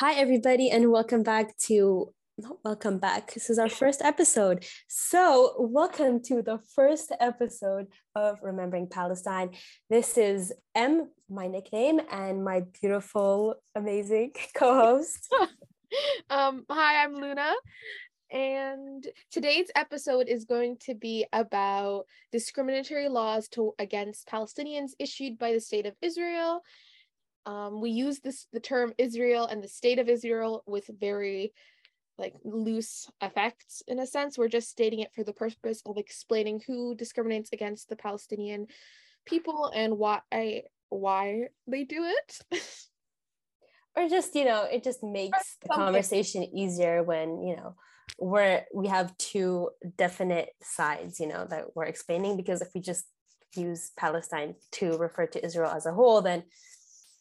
Hi, everybody, and welcome back to. Not welcome back. This is our first episode. So, welcome to the first episode of Remembering Palestine. This is M, my nickname, and my beautiful, amazing co host. um, hi, I'm Luna. And today's episode is going to be about discriminatory laws to against Palestinians issued by the state of Israel um, we use this the term Israel and the state of Israel with very like loose effects in a sense. We're just stating it for the purpose of explaining who discriminates against the Palestinian people and why why they do it. or just you know it just makes the conversation easier when you know we're we have two definite sides you know that we're explaining because if we just use palestine to refer to israel as a whole then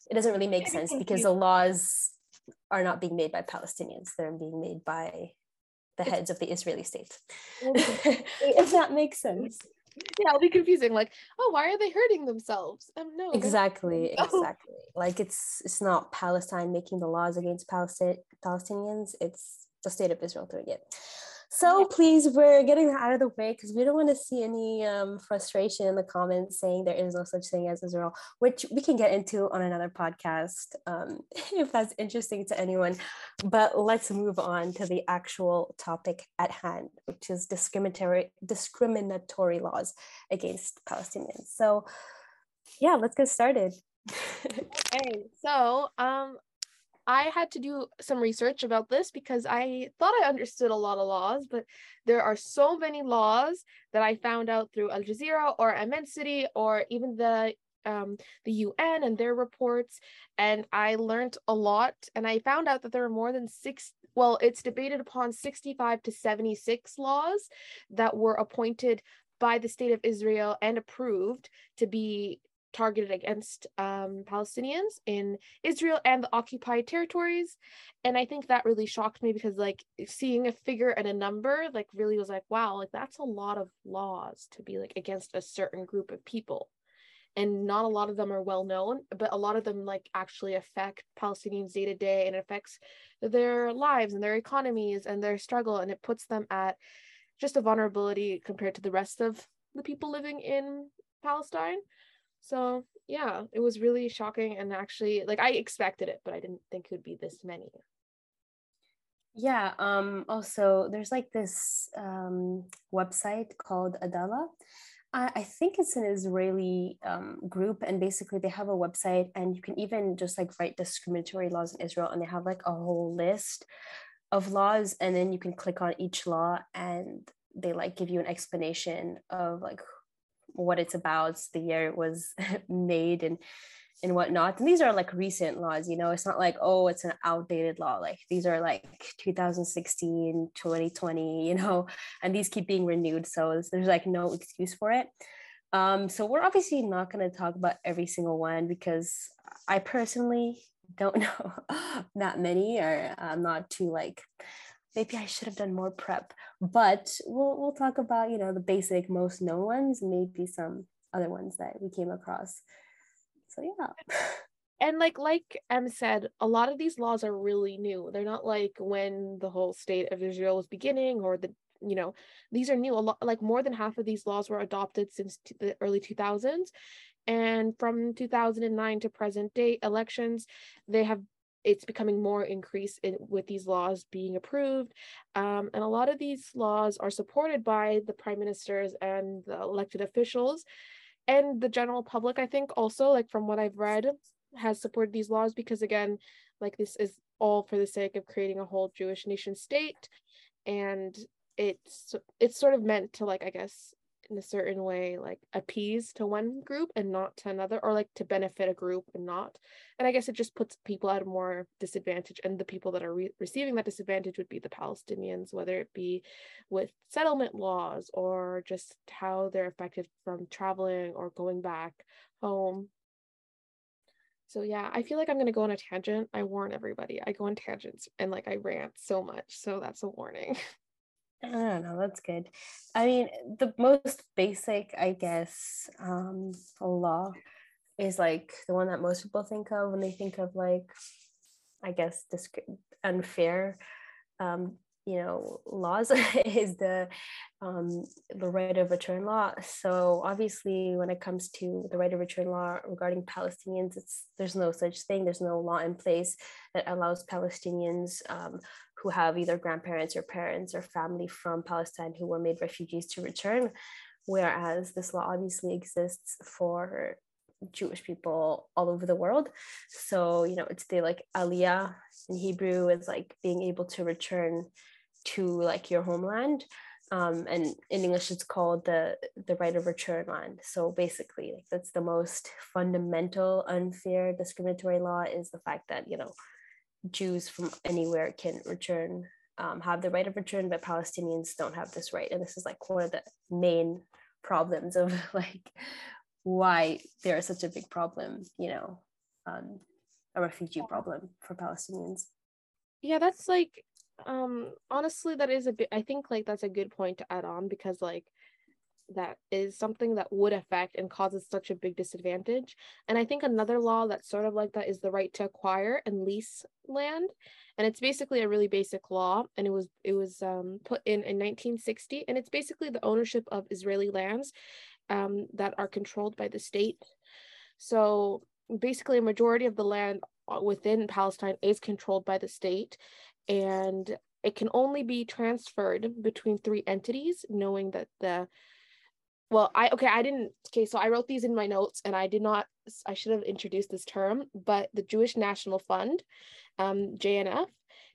it doesn't really make sense because the laws are not being made by Palestinians. They're being made by the heads of the Israeli state. if that makes sense. Yeah, it'll be confusing. Like, oh, why are they hurting themselves? Um, no. Exactly, no. exactly. Like it's it's not Palestine making the laws against Palestine Palestinians. It's the state of Israel doing it. So please, we're getting that out of the way because we don't want to see any um, frustration in the comments saying there is no such thing as Israel, which we can get into on another podcast um, if that's interesting to anyone. But let's move on to the actual topic at hand, which is discriminatory discriminatory laws against Palestinians. So, yeah, let's get started. okay, so um, I had to do some research about this because I thought I understood a lot of laws, but there are so many laws that I found out through Al Jazeera or Amnesty or even the um, the UN and their reports, and I learned a lot. And I found out that there are more than six. Well, it's debated upon sixty-five to seventy-six laws that were appointed by the state of Israel and approved to be targeted against um, Palestinians in Israel and the occupied territories. And I think that really shocked me because, like, seeing a figure and a number, like, really was like, wow, like, that's a lot of laws to be like against a certain group of people. And not a lot of them are well known, but a lot of them, like, actually affect Palestinians day to day and it affects their lives and their economies and their struggle. And it puts them at just a vulnerability compared to the rest of the people living in Palestine. So yeah, it was really shocking and actually like I expected it, but I didn't think it would be this many. Yeah. Um, also, there's like this um, website called Adalah. I, I think it's an Israeli um, group, and basically they have a website, and you can even just like write discriminatory laws in Israel, and they have like a whole list of laws, and then you can click on each law, and they like give you an explanation of like what it's about, the year it was made, and and whatnot. And these are like recent laws, you know, it's not like, oh, it's an outdated law. Like these are like 2016, 2020, you know, and these keep being renewed. So there's like no excuse for it. Um, so we're obviously not going to talk about every single one because I personally don't know that many or I'm not too like maybe I should have done more prep. But we'll we'll talk about you know the basic, most known ones, maybe some other ones that we came across. So yeah. And like like Em said, a lot of these laws are really new. They're not like when the whole state of Israel was beginning or the you know these are new a lot like more than half of these laws were adopted since t- the early 2000s and from 2009 to present day elections they have it's becoming more increased in, with these laws being approved. Um, and a lot of these laws are supported by the prime ministers and the elected officials and the general public, I think also like from what I've read has supported these laws because again, like this is all for the sake of creating a whole Jewish nation state. And it's it's sort of meant to like, I guess, in a certain way like appease to one group and not to another or like to benefit a group and not. And i guess it just puts people at a more disadvantage and the people that are re- receiving that disadvantage would be the palestinians whether it be with settlement laws or just how they're affected from traveling or going back home. So yeah i feel like i'm going to go on a tangent. I warn everybody i go on tangents and like i rant so much so that's a warning I don't know. That's good. I mean, the most basic, I guess, um, law is like the one that most people think of when they think of like I guess, disc- unfair um, you know laws is the um, the right of return law. So obviously, when it comes to the right of return law regarding Palestinians, it's there's no such thing. There's no law in place that allows Palestinians um, who have either grandparents or parents or family from Palestine who were made refugees to return. Whereas this law obviously exists for Jewish people all over the world. So, you know, it's the like aliyah in Hebrew is like being able to return to like your homeland um, and in english it's called the the right of return land so basically like that's the most fundamental unfair discriminatory law is the fact that you know jews from anywhere can return um, have the right of return but palestinians don't have this right. And this is like one of the main problems of like why there is such a big problem you know um, a refugee problem for palestinians. Yeah that's like um honestly that is a bit i think like that's a good point to add on because like that is something that would affect and causes such a big disadvantage. And i think another law that's sort of like that is the right to acquire and lease land. And it's basically a really basic law and it was it was um, put in in 1960 and it's basically the ownership of israeli lands um, that are controlled by the state. So basically a majority of the land uh, within palestine is controlled by the state and it can only be transferred between three entities knowing that the well i okay i didn't okay so i wrote these in my notes and i did not i should have introduced this term but the jewish national fund um, jnf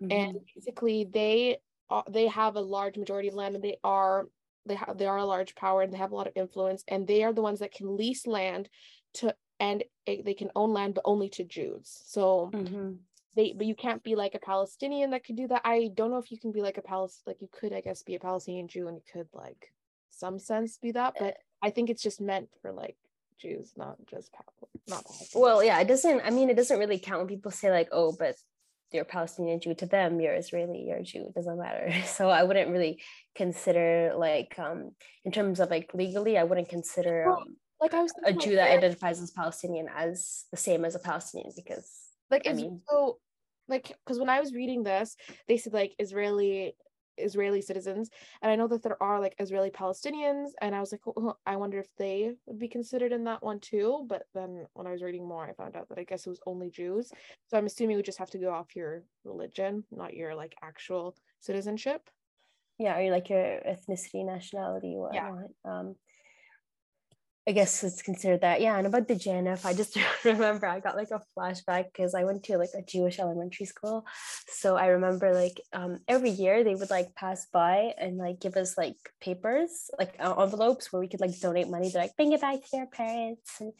mm-hmm. and basically they uh, they have a large majority of land and they are they have they are a large power and they have a lot of influence and they are the ones that can lease land to and it, they can own land but only to jews so mm-hmm they but you can't be like a Palestinian that could do that. I don't know if you can be like a Palestinian like you could I guess be a Palestinian Jew and you could like some sense be that, but I think it's just meant for like Jews, not just not Palestinians. Well, yeah, it doesn't. I mean, it doesn't really count when people say like, "Oh, but you're Palestinian Jew." To them, you're Israeli, you're Jew. It doesn't matter. So I wouldn't really consider like, um, in terms of like legally, I wouldn't consider um, like I was a Jew that identifies as Palestinian as the same as a Palestinian because like I mean, so like because when I was reading this, they said like Israeli Israeli citizens, and I know that there are like Israeli Palestinians, and I was like, oh, I wonder if they would be considered in that one too. But then when I was reading more, I found out that I guess it was only Jews. So I'm assuming we just have to go off your religion, not your like actual citizenship. Yeah, or like your ethnicity, nationality, whatnot. Yeah. Um, I guess it's considered that. Yeah. And about the JNF, I just remember I got like a flashback because I went to like a Jewish elementary school. So I remember like um, every year they would like pass by and like give us like papers, like uh, envelopes where we could like donate money. They're like, bring it back to your parents. And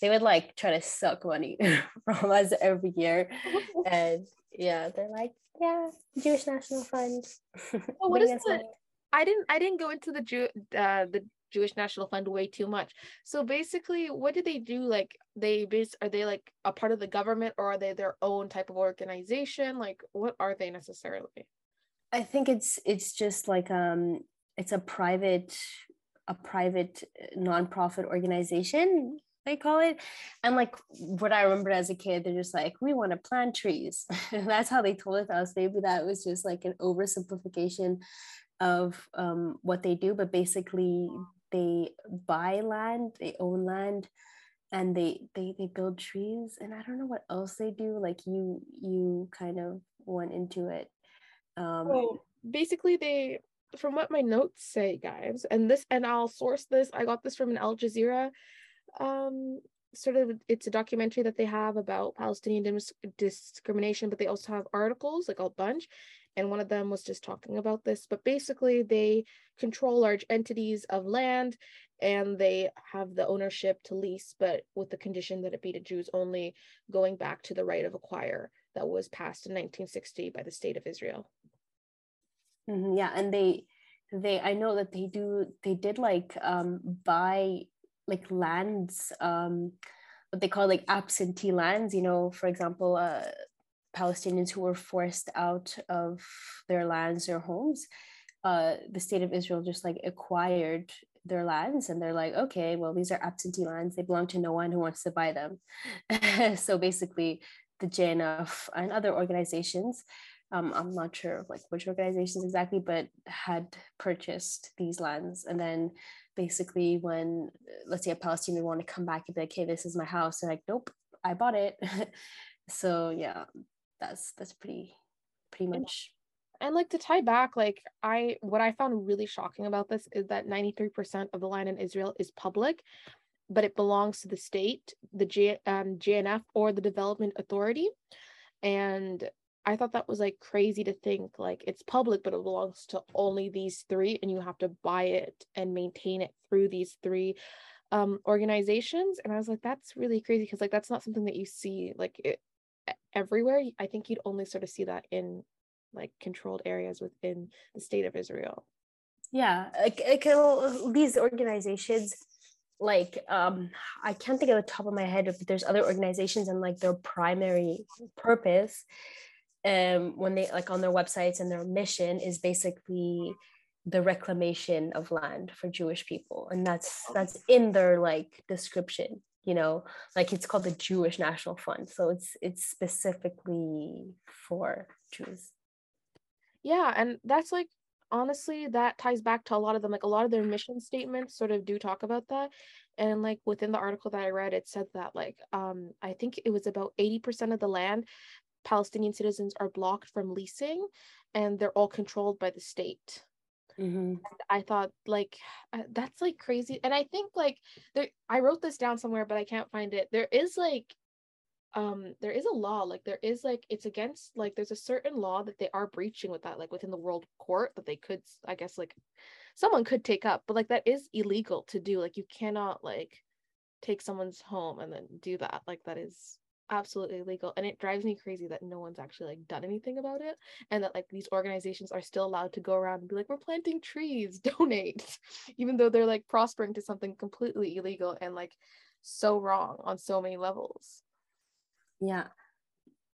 they would like try to suck money from us every year. and yeah, they're like, yeah, Jewish National Fund. What is it? I didn't I didn't go into the Jew uh, the Jewish National Fund way too much. So basically, what do they do? Like, they base are they like a part of the government or are they their own type of organization? Like, what are they necessarily? I think it's it's just like um it's a private a private uh, nonprofit organization they call it and like what i remember as a kid they're just like we want to plant trees that's how they told us maybe that was just like an oversimplification of um, what they do but basically they buy land, they own land, and they they they build trees. And I don't know what else they do. Like you you kind of went into it. Um, well, basically, they from what my notes say, guys, and this and I'll source this. I got this from an Al Jazeera um sort of it's a documentary that they have about Palestinian dis- discrimination, but they also have articles like a bunch and one of them was just talking about this but basically they control large entities of land and they have the ownership to lease but with the condition that it be to jews only going back to the right of acquire that was passed in 1960 by the state of israel. Mm-hmm, yeah and they they i know that they do they did like um buy like lands um what they call like absentee lands you know for example uh Palestinians who were forced out of their lands, their homes, uh, the state of Israel just like acquired their lands and they're like, okay, well, these are absentee lands. They belong to no one who wants to buy them. so basically, the JNF and other organizations. Um, I'm not sure like which organizations exactly, but had purchased these lands. And then basically when let's say a Palestinian want to come back and be like, hey, this is my house, they're like, nope, I bought it. so yeah, that's that's pretty pretty much. and like to tie back like i what i found really shocking about this is that 93% of the land in israel is public but it belongs to the state the G, um, JNF or the development authority. And i thought that was like crazy to think like it's public but it belongs to only these three and you have to buy it and maintain it through these three um, organizations. And i was like that's really crazy because like that's not something that you see like it, everywhere i think you'd only sort of see that in like controlled areas within the state of Israel. Yeah, like, like these organizations, like um, I can't think of the top of my head if there's other organizations and like their primary purpose, um, when they like on their websites and their mission is basically the reclamation of land for Jewish people, and that's that's in their like description you know like it's called the jewish national fund so it's it's specifically for jews. Yeah and that's like honestly that ties back to a lot of them like a lot of their mission statements sort of do talk about that and like within the article that i read it said that like um i think it was about 80% of the land palestinian citizens are blocked from leasing and they're all controlled by the state mm-hmm. i thought like uh, that's like crazy and i think like there i wrote this down somewhere but i can't find it there is like um there is a law like there is like it's against like there's a certain law that they are breaching with that like within the world court that they could i guess like someone could take up but like that is illegal to do like you cannot like take someone's home and then do that like that is absolutely illegal and it drives me crazy that no one's actually like done anything about it and that like these organizations are still allowed to go around and be like we're planting trees donate even though they're like prospering to something completely illegal and like so wrong on so many levels. Yeah.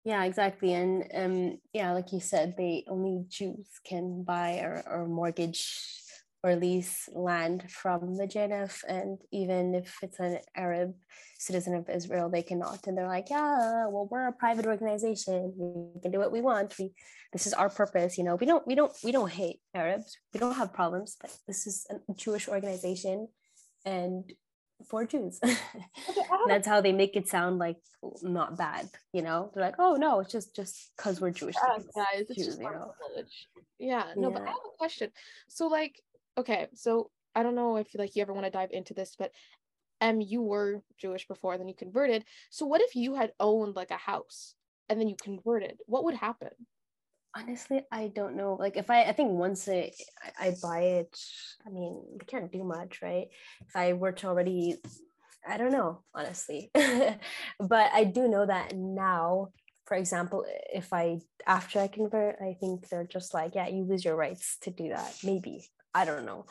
Yeah exactly and um yeah like you said they only jews can buy or, or mortgage or lease land from the JNF and even if it's an Arab citizen of Israel they cannot and they're like yeah well we're a private organization we can do what we want we this is our purpose you know we don't we don't we don't hate Arabs we don't have problems but this is a Jewish organization and for Jews. That's how they make it sound like not bad, you know. They're like, oh no, it's just just because we're Jewish. Yeah, guys, it's Jews, just you know? yeah, no, yeah. but I have a question. So like, okay, so I don't know if like you ever want to dive into this, but um, you were Jewish before, then you converted. So what if you had owned like a house and then you converted? What would happen? honestly i don't know like if i i think once I, I buy it i mean we can't do much right if i were to already i don't know honestly but i do know that now for example if i after i convert i think they're just like yeah you lose your rights to do that maybe i don't know.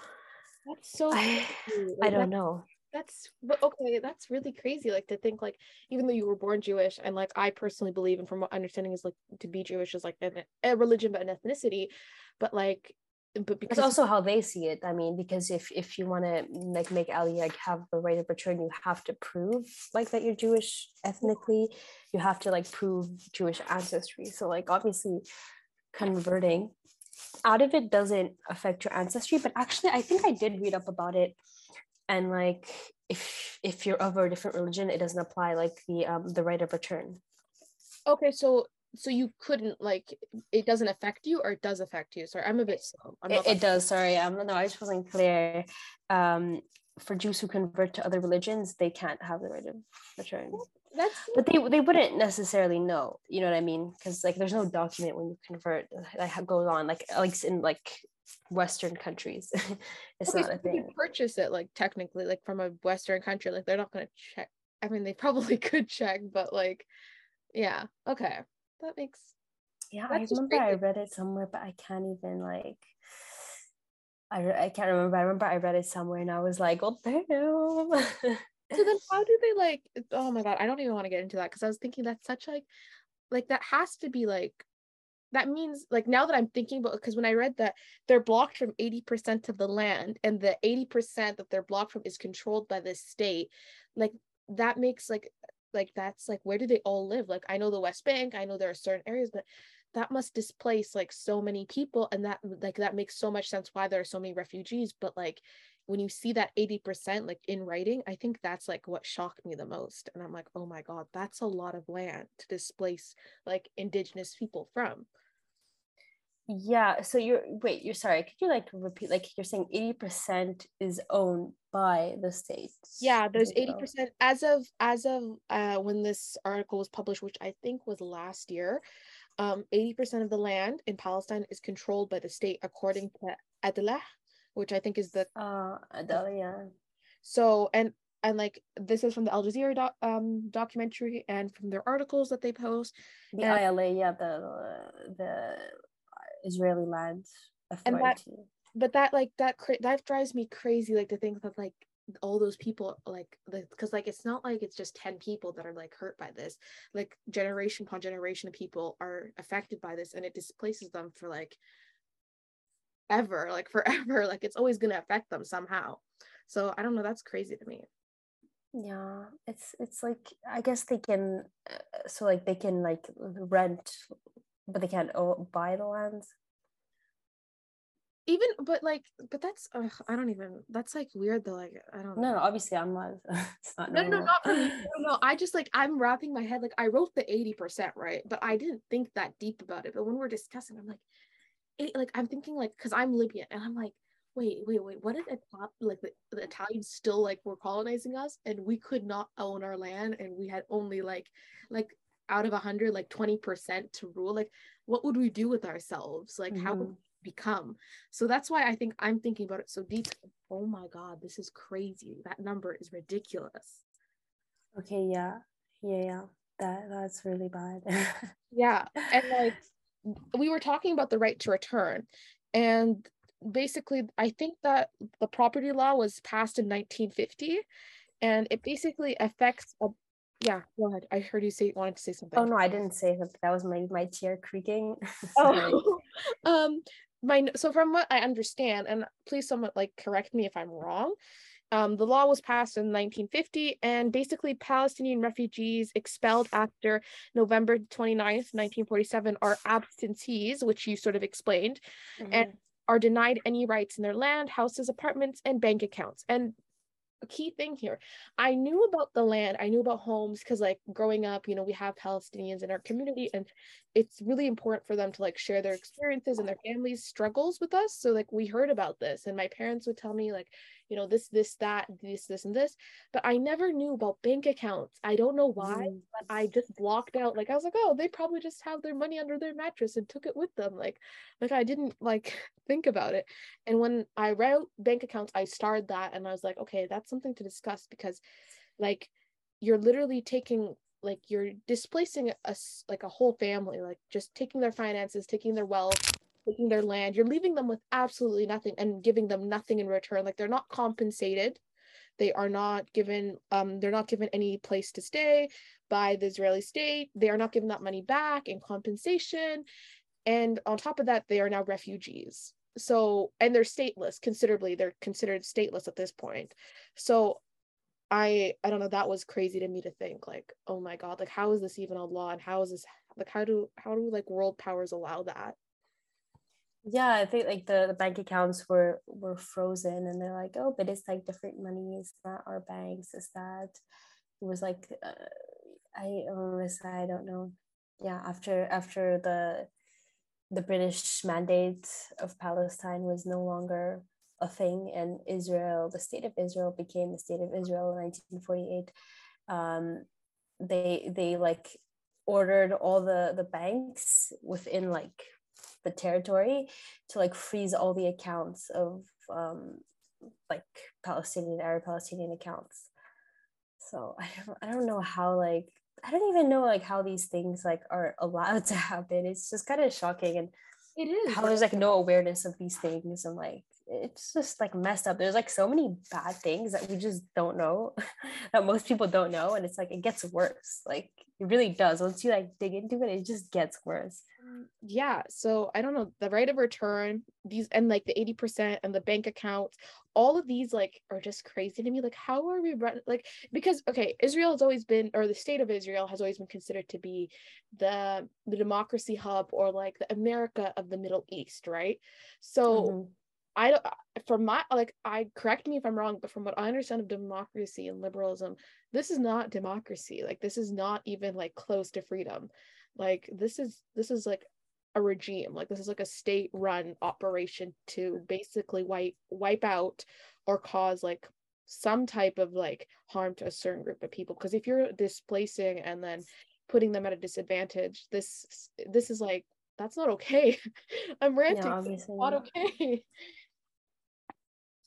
That's so i, I don't know. that's but okay that's really crazy like to think like even though you were born jewish and like i personally believe and from what understanding is like to be jewish is like an, a religion but an ethnicity but like but because it's also how they see it i mean because if if you want to like make aliyah like have the right of return you have to prove like that you're jewish ethnically. You have to like prove jewish ancestry. So like obviously converting out of it doesn't affect your ancestry but actually i think i did read up about it. And like if if you're of a different religion it doesn't apply like the um the right of return. Okay so so you couldn't like it doesn't affect you or it does affect you? Sorry i'm a bit slow. It, it does sorry. I'm no i just wasn't clear. Um for jews who convert to other religions they can't have the right of return that's but they they wouldn't necessarily know you know what i mean because like there's no document when you convert that goes on like like in like Western countries. it's okay, not so a thing. purchase it like technically, like from a Western country, like they're not gonna check. I mean, they probably could check, but like, yeah, okay, that makes. Yeah, I remember I read it somewhere, but I can't even like. I, I can't remember. I remember I read it somewhere and I was like, oh damn. so then how do they like oh my god, I don't even want to get into that because I was thinking that's such like like that has to be like that means like now that i'm thinking about because when i read that they're blocked from 80% of the land and the 80% that they're blocked from is controlled by the state like that makes like like that's like where do they all live? Like i know the west bank i know there are certain areas but that must displace like so many people and that like that makes so much sense why there are so many refugees but like when you see that 80% like in writing i think that's like what shocked me the most and i'm like oh my god that's a lot of land to displace like indigenous people from. Yeah so you're wait you're sorry could you like repeat like you're saying 80% is owned by the state yeah there's 80% as of as of uh when this article was published which i think was last year um 80% of the land in palestine is controlled by the state according to Adalah, which i think is the uh yeah so and and like this is from the Al Jazeera doc, um, documentary and from their articles that they post. The and, ILA, yeah, the the Israeli land authority. And that, but that like that that drives me crazy. Like to think that like all those people like because like it's not like it's just 10 people that are like hurt by this like generation upon generation of people are affected by this and it displaces them for like ever like forever like it's always going to affect them somehow. So i don't know that's crazy to me. Yeah it's it's like i guess they can uh, so like they can like rent but they can't buy the lands? Even but like but that's ugh, i don't even that's like weird though like i don't no, no obviously i'm not it's not no no not for me no, no i just like i'm wrapping my head like i wrote the 80% right? But i didn't think that deep about it but when we're discussing i'm like eight, like i'm thinking like because i'm libyan and i'm like wait wait wait what if like the, the italians still like were colonizing us and we could not own our land and we had only like like out of a hundred, like 20% to rule, like what would we do with ourselves? Like mm-hmm. how would mm-hmm. we become? So that's why I think I'm thinking about it so deep. Oh my God, this is crazy. That number is ridiculous. Okay, yeah. Yeah, yeah. That that's really bad. yeah. And like we were talking about the right to return. And basically I think that the property law was passed in 1950 and it basically affects a yeah, go ahead. I heard you say you wanted to say something. Oh no, I didn't say that. That was my my chair creaking. oh, um, my so from what I understand, and please someone like correct me if I'm wrong. Um, the law was passed in 1950, and basically Palestinian refugees expelled after November 29th, 1947, are absentees, which you sort of explained, mm-hmm. and are denied any rights in their land, houses, apartments, and bank accounts. And a key thing here. I knew about the land, I knew about homes because like growing up, you know, we have Palestinians in our community and it's really important for them to like share their experiences and their families struggles with us. So like we heard about this and my parents would tell me like, you know, this, this, that, this, this, and this. But I never knew about bank accounts. I don't know why, mm. but I just blocked out. Like I was like, oh, they probably just have their money under their mattress and took it with them. Like, like I didn't like think about it. And when I wrote bank accounts, I started that and I was like, okay, that's something to discuss because like you're literally taking like you're displacing us like a whole family like just taking their finances taking their wealth taking their land. You're leaving them with absolutely nothing and giving them nothing in return. Like they're not compensated. They are not given um they're not given any place to stay by the israeli state. They are not given that money back in compensation. And on top of that they are now refugees. So and they're stateless considerably. They're considered stateless at this point. So i i don't know. That was crazy to me to think like oh my god like how is this even a law? And how is this like how do how do like world powers allow that yeah i think like the, the bank accounts were were frozen and they're like oh but it's like different money it's not our banks is that. It was like uh, i honestly i don't know. Yeah after after the the british mandate of palestine was no longer a thing and israel the state of israel became the state of israel in 1948 um, they they like ordered all the the banks within like the territory to like freeze all the accounts of um, like Palestinian Arab Palestinian accounts. So I don't I don't know how like I don't even know like how these things like are allowed to happen. It's just kind of shocking and it is how there's like no awareness of these things and like it's just like messed up. There's like so many bad things that we just don't know that most people don't know. And it's like it gets worse. Like it really does. Once you like dig into it, it just gets worse. Mm, yeah so i don't know the right of return these and like the 80% and the bank accounts all of these like are just crazy to me like how are we run like because okay israel has always been or the state of israel has always been considered to be the the democracy hub or like the america of the middle east right so mm-hmm. I don't from my like I correct me if I'm wrong, but from what I understand of democracy and liberalism, this is not democracy. Like this is not even like close to freedom. Like this is this is like a regime. Like this is like a state run operation to basically wipe wipe out or cause like some type of like harm to a certain group of people. Because if you're displacing and then putting them at a disadvantage, this this is like that's not okay. I'm ranting. No, not okay.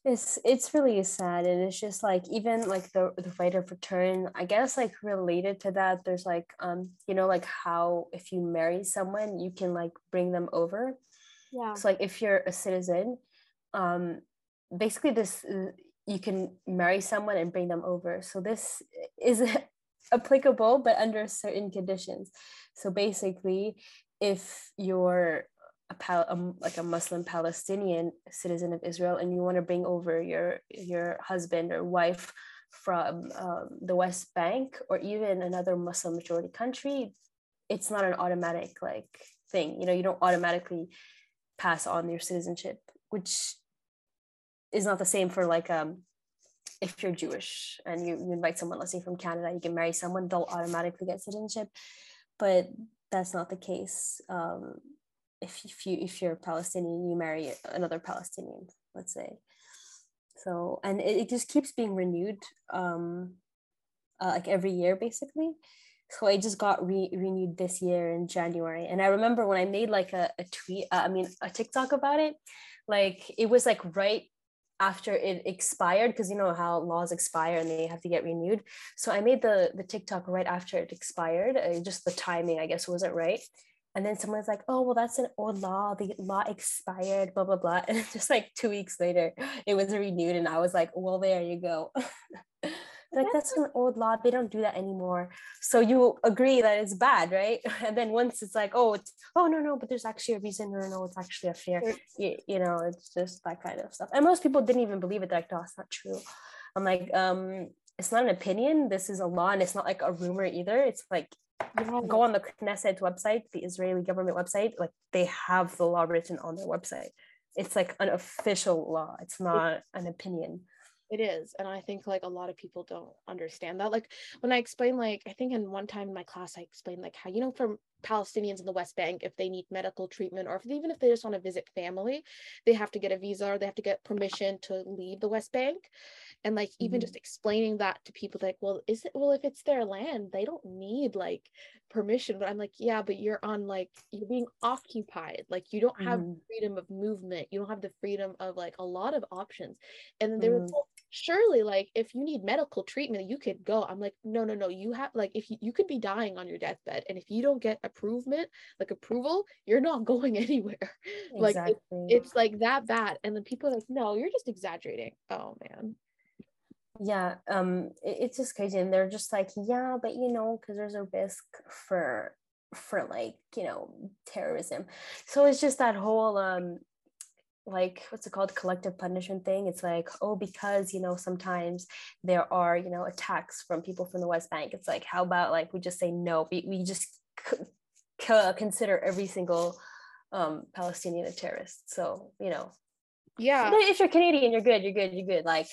It's it's really sad and it's just like even like the the right of return, I guess like related to that, there's like um, you know, like how if you marry someone, you can like bring them over. Yeah. So like if you're a citizen, um basically this uh, you can marry someone and bring them over. So this is applicable but under certain conditions. So basically if you're a, Pal- a, like a Muslim Palestinian citizen of Israel and you want to bring over your your husband or wife from um, the West Bank or even another Muslim majority country, it's not an automatic like thing. You know, you don't automatically pass on your citizenship, which is not the same for like um if you're Jewish and you, you invite someone, let's say from Canada, you can marry someone, they'll automatically get citizenship. But that's not the case. Um, if, if you if you're Palestinian, you marry another Palestinian, let's say. So and it, it just keeps being renewed, um, uh, like every year basically. So I just got re- renewed this year in January, and I remember when I made like a, a tweet, uh, I mean a TikTok about it, like it was like right after it expired because you know how laws expire and they have to get renewed so i made the the tiktok right after it expired uh, just the timing i guess wasn't right and then someone's like oh well that's an old law. The law expired blah blah blah. And just like two weeks later it was renewed and i was like well there you go. Like that's an old law. They don't do that anymore. So you agree that it's bad right? And then once it's like oh it's oh no no but there's actually a reason no no it's actually a fair you, you know it's just that kind of stuff. And most people didn't even believe it. They're like no it's not true. I'm like um it's not an opinion. This is a law and it's not like a rumor either. It's like go on the Knesset website the Israeli government website like they have the law written on their website it's like an official law it's not an opinion it is. And I think like a lot of people don't understand that. Like when I explain, like, I think in one time in my class, I explained like how, you know, for Palestinians in the West Bank, if they need medical treatment or if even if they just want to visit family, they have to get a visa or they have to get permission to leave the West Bank. And like even mm-hmm. just explaining that to people like, well, is it well if it's their land, they don't need like permission. But I'm like, yeah, but you're on like you're being occupied. Like you don't have mm-hmm. freedom of movement. You don't have the freedom of like a lot of options. And then there mm-hmm. was surely like if you need medical treatment you could go i'm like no no no you have like if you, you could be dying on your deathbed and if you don't get approval like approval you're not going anywhere like it, it's like that bad and then people are like no you're just exaggerating oh man yeah um it, it's just crazy and they're just like yeah but you know because there's a risk for for like you know terrorism. So it's just that whole um like what's it called? Collective punishment thing. It's like oh because you know sometimes there are you know attacks from people from the west bank. It's like how about like we just say no? We, we just c- c- consider every single um palestinian a terrorist. So you know. Yeah. If you're canadian you're good you're good you're good. Like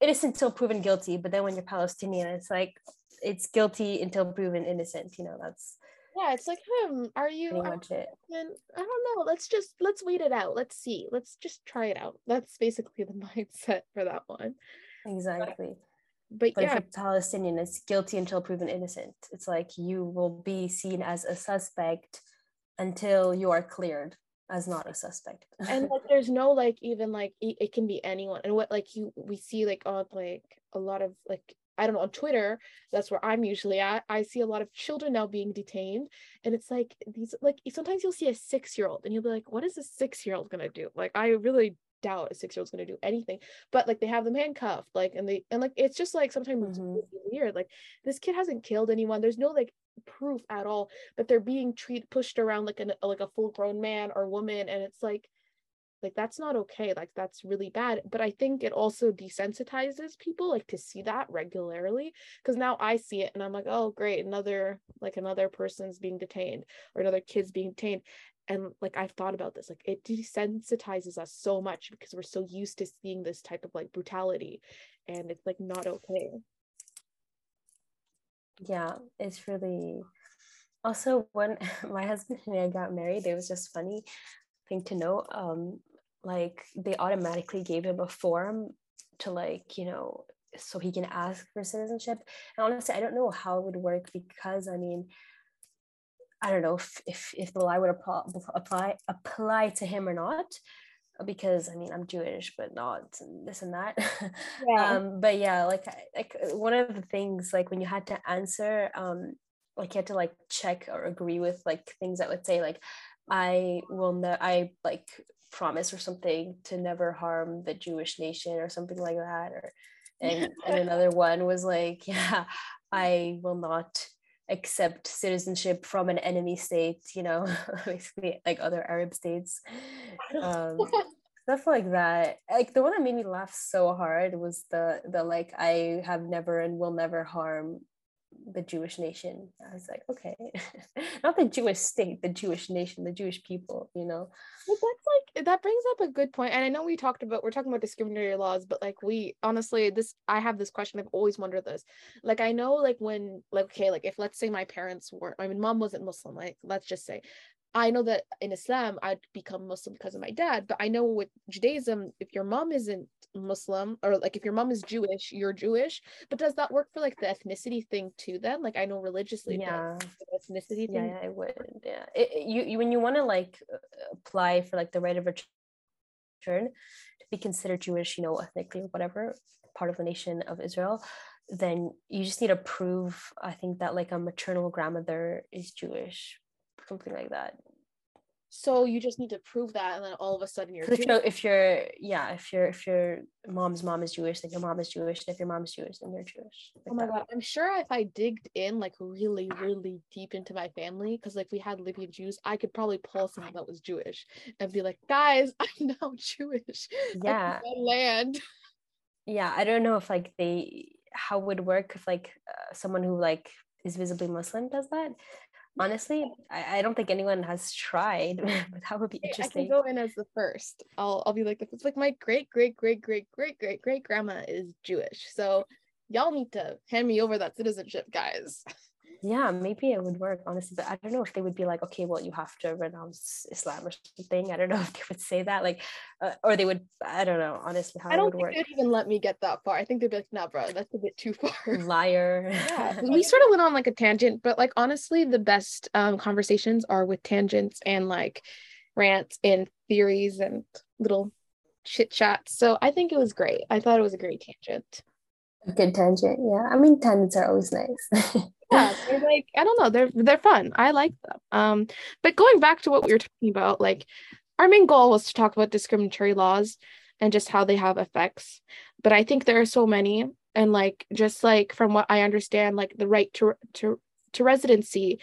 innocent until proven guilty but then when you're palestinian it's like it's guilty until proven innocent you know that's yeah it's like hmm are you are, it. i don't know let's just let's wait it out let's see let's just try it out. That's basically the mindset for that one. Exactly. But, but yeah. if a palestinian is guilty until proven innocent. It's like you will be seen as a suspect until you are cleared as not a suspect and like there's no like even like it, it can be anyone and what like you we see like on like a lot of like I don't know, on Twitter, that's where I'm usually at. I see a lot of children now being detained. And it's like these, like, sometimes you'll see a six year old and you'll be like, what is a six year old going to do? Like, I really doubt a six year old's going to do anything. But like, they have them handcuffed, like, and they, and like, it's just like sometimes mm-hmm. weird. Like, this kid hasn't killed anyone. There's no like proof at all but they're being treated pushed around like a like a full grown man or woman and it's like like that's not okay like that's really bad. But i think it also desensitizes people like to see that regularly because now i see it and i'm like oh great another like another person's being detained or another kid's being detained. And like i've thought about this like it desensitizes us so much because we're so used to seeing this type of like brutality and it's like not okay yeah it's really also when my husband and i got married it was just funny thing to know um like they automatically gave him a form to like you know so he can ask for citizenship. And honestly i don't know how it would work because i mean i don't know if if, if the law would apply, apply apply to him or not because I mean I'm Jewish, but not this and that. Yeah. um, but yeah, like like one of the things like when you had to answer, um, like you had to like check or agree with like things that would say like I will ne- I like promise or something to never harm the Jewish nation or something like that. Or and, and another one was like, yeah, I will not accept citizenship from an enemy state, you know, basically like other Arab states. Um, stuff like that. Like the one that made me laugh so hard was the the like I have never and will never harm the Jewish nation. I was like, okay, not the Jewish state, the Jewish nation, the Jewish people, you know. Well, that's that brings up a good. And I know we talked about we're talking about discriminatory laws, but like we honestly, this I have this question. I've always wondered this. Like I know, like when like okay, like if let's say my parents were, I mean, mom wasn't Muslim. Like let's just say, I know that in Islam I'd become Muslim because of my dad, but I know with Judaism, if your mom isn't Muslim or like if your mom is Jewish, you're Jewish. But does that work for like the ethnicity thing too? Then, like I know religiously, yeah, ethnicity thing. Yeah, I would. Yeah, it, you, you when you want to like apply for like the right of return to be considered Jewish, you know, ethnically or whatever part of the nation of Israel, then you just need to prove. I think that like a maternal grandmother is Jewish, something like that. So you just need to prove that and then all of a sudden you're if you're, if you're yeah if your if your mom's mom is jewish then your mom is jewish and if your mom is jewish then you're jewish like oh my that. god i'm sure if i digged in like really really deep into my family because like we had libyan jews i could probably pull someone that was jewish and be like guys i'm now jewish. Yeah. land. Yeah i don't know if like they how would work if like uh, someone who like is visibly muslim does that honestly I, I don't think anyone has tried but that would be interesting I can go in as the first. I'll I'll be like it's like my great great great great great great great grandma is Jewish. So y'all need to hand me over that citizenship guys yeah maybe it would work honestly but i don't know if they would be like okay well you have to renounce islam or something. I don't know if they would say that like uh, or they would i don't know honestly how i don't think work. they'd even let me get that far. I think they'd be like nah bro that's a bit too far. Liar. Yeah we sort of went on like a tangent but like honestly the best um, conversations are with tangents and like rants and theories and little chit chats so i think it was great. I thought it was a great tangent. Good tangent yeah. I mean tangents are always nice yeah, they're like I don't know, they're they're fun. I like them. Um, but going back to what we were talking about, like our main goal was to talk about discriminatory laws and just how they have effects. But I think there are so many, and like just like from what I understand, like the right to to to residency,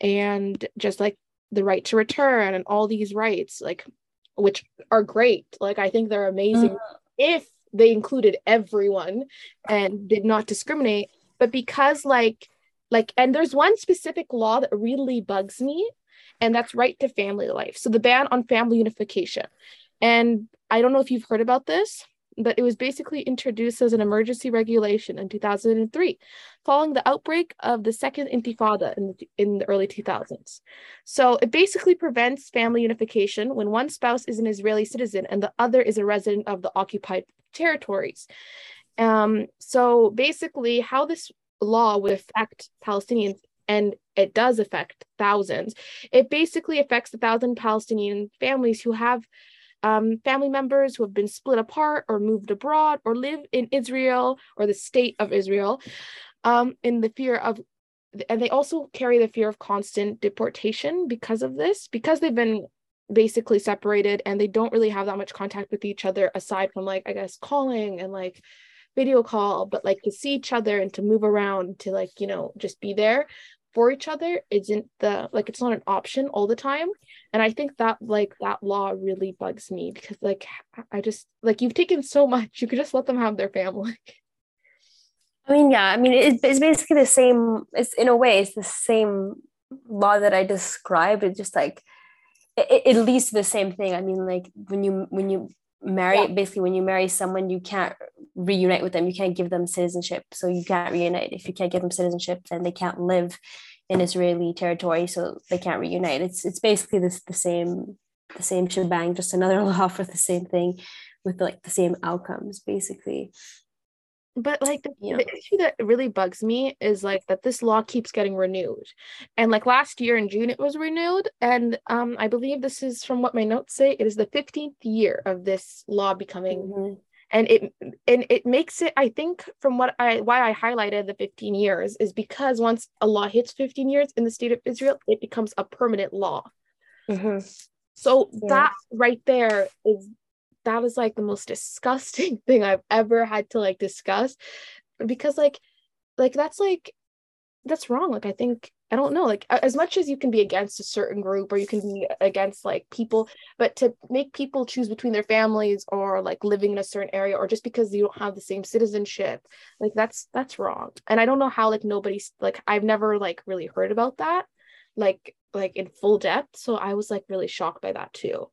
and just like the right to return, and all these rights, like which are great. Like I think they're amazing mm. if they included everyone and did not discriminate. But because like like, and there's one specific law that really bugs me, and that's right to family life. So the ban on family unification. And I don't know if you've heard about this, but it was basically introduced as an emergency regulation in 2003, following the outbreak of the second intifada in the, in the early 2000s. So it basically prevents family unification when one spouse is an Israeli citizen and the other is a resident of the occupied territories. Um, so basically, how this law would affect Palestinians, and it does affect thousands. It basically affects the thousand Palestinian families who have um, family members who have been split apart or moved abroad or live in Israel or the state of Israel um, in the fear of, and they also carry the fear of constant deportation because of this, because they've been basically separated and they don't really have that much contact with each other aside from like, I guess, calling and like video call, but like to see each other and to move around, to like, you know, just be there. for each other isn't the like it's not an option all the time. And i think that like that law really bugs me because like i just like you've taken so much you could just let them have their family. I mean yeah i mean it, it's basically the same it's in a way it's the same law that i described. It's just like it, it leads to the same thing. I mean like when you when you marry yeah. basically when you marry someone you can't reunite with them. You can't give them citizenship. So you can't reunite. If you can't give them citizenship then they can't live in israeli territory so they can't reunite. It's it's basically this the same the same shebang just another law for the same thing with like the same outcomes basically but like the, yeah. the, issue that really bugs me is like that this law keeps getting renewed and like last year in june it was renewed and um i believe this is from what my notes say it is the 15th year of this law becoming mm-hmm. and it and it makes it i think from what i why i highlighted the 15 years is because once a law hits 15 years in the state of israel it becomes a permanent law mm-hmm. so yeah. that right there is that is like the most disgusting thing I've ever had to like discuss because like like that's like that's wrong like I think I don't know like as much as you can be against a certain group or you can be against like people but to make people choose between their families or like living in a certain area or just because you don't have the same citizenship like that's that's wrong. And I don't know how like nobody's like I've never like really heard about that like like in full depth so I was like really shocked by that too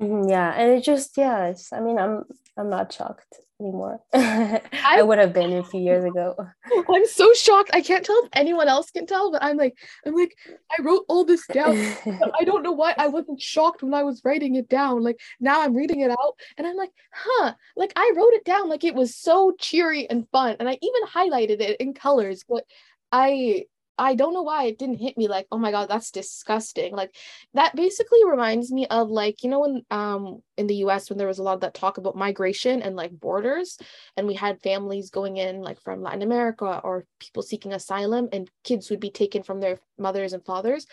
Mm-hmm, yeah, and it just yeah, it's, I mean, I'm I'm not shocked anymore. I, I would have been a few years ago. I'm so shocked. I can't tell if anyone else can tell, but I'm like, I'm like, I wrote all this down. I don't know why I wasn't shocked when I was writing it down. Like now I'm reading it out and I'm like, huh, like I wrote it down like it was so cheery and fun. And I even highlighted it in colors, but I I don't know why it didn't hit me like, oh my god, that's disgusting. Like that basically reminds me of like, you know, when um in the US when there was a lot of that talk about migration and like borders, and we had families going in like from Latin America or people seeking asylum, and kids would be taken from their mothers and fathers.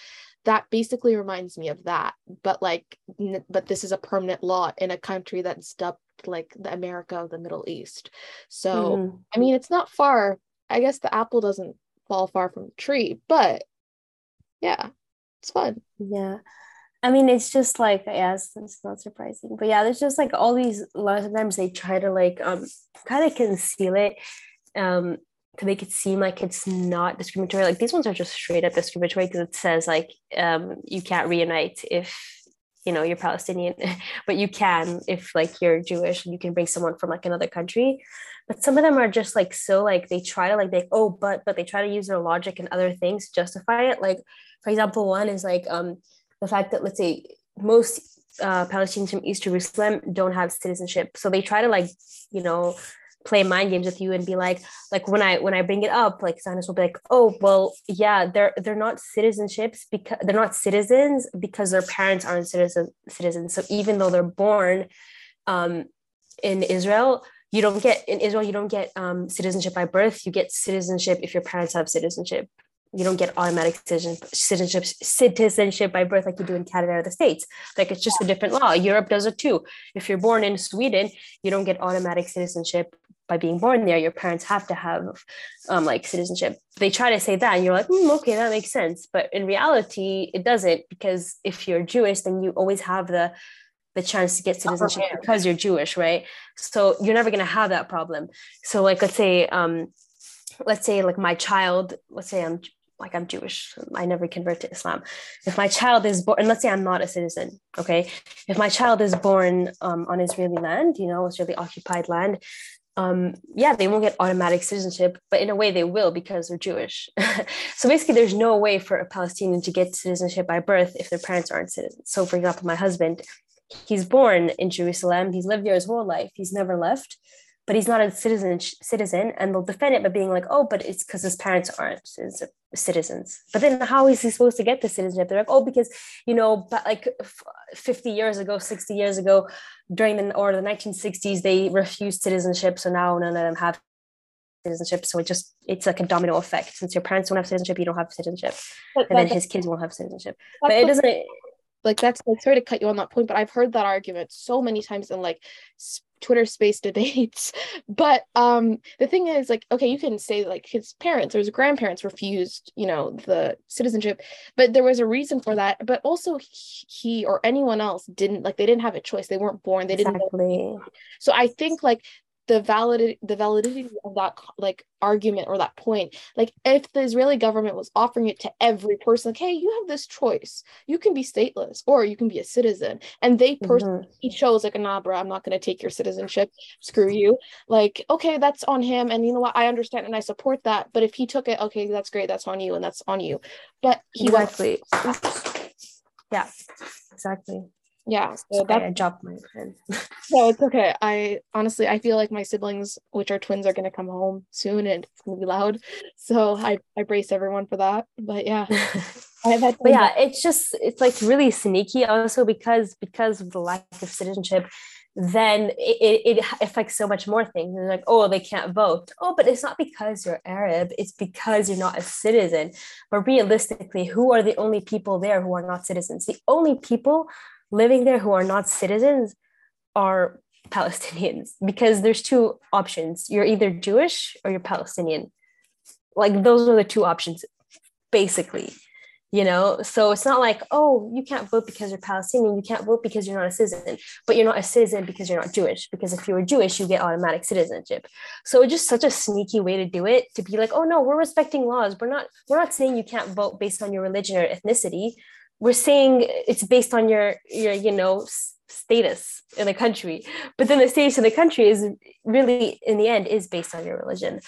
That basically reminds me of that. But like, n- but this is a permanent law in a country that's dubbed like the America of the Middle East. So mm. I mean, it's not far. I guess the apple doesn't fall far from the tree but yeah it's fun yeah I mean, it's just like, yes, it's not surprising, but yeah, there's just like all these. A lot of times they try to like um kind of conceal it, um, to make it seem like it's not discriminatory. Like these ones are just straight up discriminatory because it says like um you can't reunite if you know you're Palestinian, but you can if like you're Jewish. You can bring someone from like another country but some of them are just like so like they try to like they oh but but they try to use their logic and other things to justify it like for example one is like um the fact that let's say most uh, palestinians from east jerusalem don't have citizenship so they try to like you know play mind games with you and be like like when i when i bring it up like Zionist will be like oh well yeah they're they're not citizenships because they're not citizens because their parents aren't citizen, citizens so even though they're born um in israel you don't get in Israel, you don't get um, citizenship by birth. You get citizenship if your parents have citizenship. You don't get automatic citizenship citizenship by birth like you do in Canada or the States. Like it's just a different law. Europe does it too. If you're born in Sweden, you don't get automatic citizenship by being born there. Your parents have to have um, like citizenship. They try to say that, and you're like, mm, okay, that makes sense. But in reality, it doesn't because if you're Jewish, then you always have the the chance to get citizenship because you're Jewish, right? So you're never gonna have that problem. So like let's say um let's say like my child, let's say I'm like I'm Jewish, I never convert to Islam. If my child is born, and let's say I'm not a citizen, okay? If my child is born um, on Israeli land, you know, Israeli occupied land, um, yeah, they won't get automatic citizenship, but in a way they will because they're Jewish. so basically, there's no way for a Palestinian to get citizenship by birth if their parents aren't citizens. So, for example, my husband, he's born in Jerusalem. He's lived there his whole life. He's never left, but he's not a citizen. Citizen, and they'll defend it by being like, "Oh, but it's because his parents aren't citizens." But then, how is he supposed to get the citizenship? They're like, "Oh, because you know, but like fifty years ago, sixty years ago, during the or the nineteen sixties, they refused citizenship, so now none of them have." citizenship so it just it's like a domino effect since your parents don't have citizenship you don't have citizenship but, and then his kids won't have citizenship but it doesn't like that's like sorry to cut you on that point but i've heard that argument so many times in like Twitter space debates. But um, the thing is, like, okay, you can say like his parents or his grandparents refused, you know, the citizenship, but there was a reason for that. But also, he or anyone else didn't like they didn't have a choice. They weren't born. They didn't. Exactly. So I think like the validity the validity of that like argument or that point. Like if the israeli government was offering it to every person like hey you have this choice. You can be stateless or you can be a citizen. And they personally mm-hmm. he chose like nah bro i'm not going to take your citizenship. Screw you. Like okay that's on him and you know what? I understand and i support that but if he took it okay that's great that's on you and that's on you. But he exactly. yeah. Exactly yeah so that I dropped my pen. no it's okay i honestly i feel like my siblings which are twins are going to come home soon and it's going to be loud so i i brace everyone for that but yeah but yeah it's just it's like really sneaky also because because of the lack of citizenship then it, it affects so much more things. They're like, oh, they can't vote. Oh, but it's not because you're Arab, it's because you're not a citizen. But realistically, who are the only people there who are not citizens? The only people living there who are not citizens are Palestinians because there's two options. You're either Jewish or you're Palestinian. Like those are the two options, basically. You know, so it's not like, oh, you can't vote because you're Palestinian, you can't vote because you're not a citizen, but you're not a citizen because you're not Jewish. Because if you were Jewish, you get automatic citizenship. So it's just such a sneaky way to do it to be like, oh no, we're respecting laws. We're not, we're not saying you can't vote based on your religion or ethnicity we're saying it's based on your your you know status in the country but then the status in the country is really in the end is based on your religion.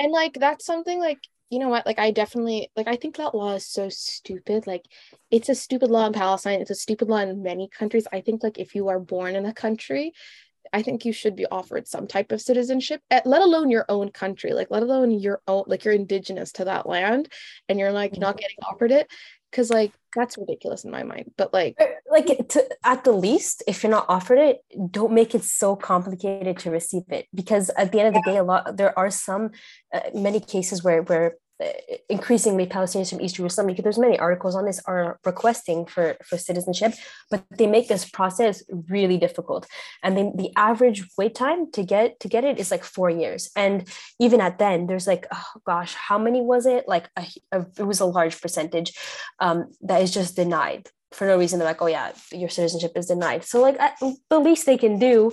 And like that's something like you know what like i definitely like i think that law is so stupid like it's a stupid law in palestine it's a stupid law in many countries. I think like if you are born in a country I think you should be offered some type of citizenship, let alone your own country, like let alone your own, like you're indigenous to that land, and you're like not mm-hmm. getting offered it, because like that's ridiculous in my mind. But like, like to, at the least, if you're not offered it, don't make it so complicated to receive it, because at the end of the day, a lot there are some uh, many cases where where increasingly Palestinians from East Jerusalem, because there's many articles on this, are requesting for, for citizenship, but they make this process really difficult. And then the average wait time to get to get it is like four years. And even at then, there's like, oh gosh, how many was it? Like a, a, it was a large percentage um, that is just denied for no reason. They're like, oh yeah, your citizenship is denied. So like at, the least they can do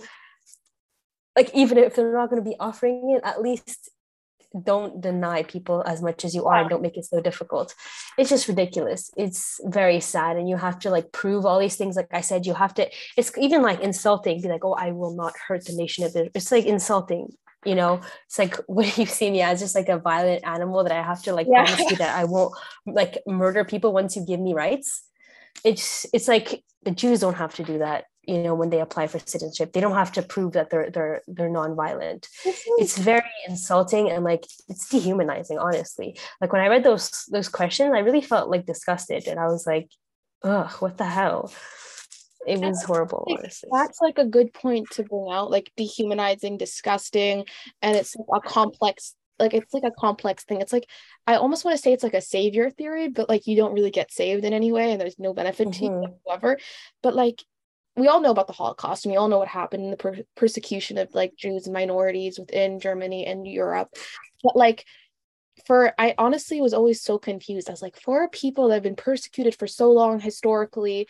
like even if they're not going to be offering it at least don't deny people as much as you are and don't make it so difficult. It's just ridiculous. It's very sad and you have to like prove all these things. Like i said you have to it's even like insulting be like oh i will not hurt the nation of it it's like insulting you know? It's like what do you see me as just like a violent animal that i have to like yeah. promise you that i won't like murder people once you give me rights it's it's like the jews don't have to do that you know when they apply for citizenship. They don't have to prove that they're they're they're non-violent. Mm-hmm. It's very insulting and like it's dehumanizing honestly. Like when i read those those questions i really felt like disgusted and i was like ugh what the hell? It was horrible honestly. that's like a good point to bring out like dehumanizing disgusting and it's a complex like it's like a complex thing it's like i almost want to say it's like a savior theory but like you don't really get saved in any way and there's no benefit mm-hmm. to you mm-hmm. whatsoever but like we all know about the Holocaust and we all know what happened in the per- persecution of like Jews and minorities within Germany and Europe. But like for I honestly was always so confused. I was like, for people that have been persecuted for so long historically,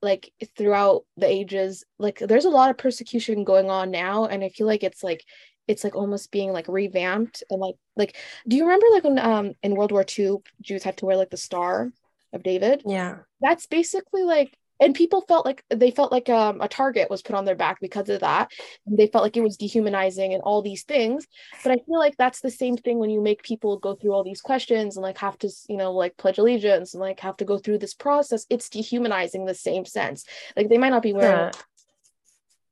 like throughout the ages, like there's a lot of persecution going on now. And I feel like it's like it's like almost being like revamped and like like do you remember like when um in World War II Jews had to wear like the star of David? Yeah. That's basically like and people felt like they felt like um, a target was put on their back because of that. And they felt like it was dehumanizing and all these things. But i feel like that's the same thing when you make people go through all these questions and like have to you know like pledge allegiance and like have to go through this process. It's dehumanizing the same sense. Like they might not be wearing yeah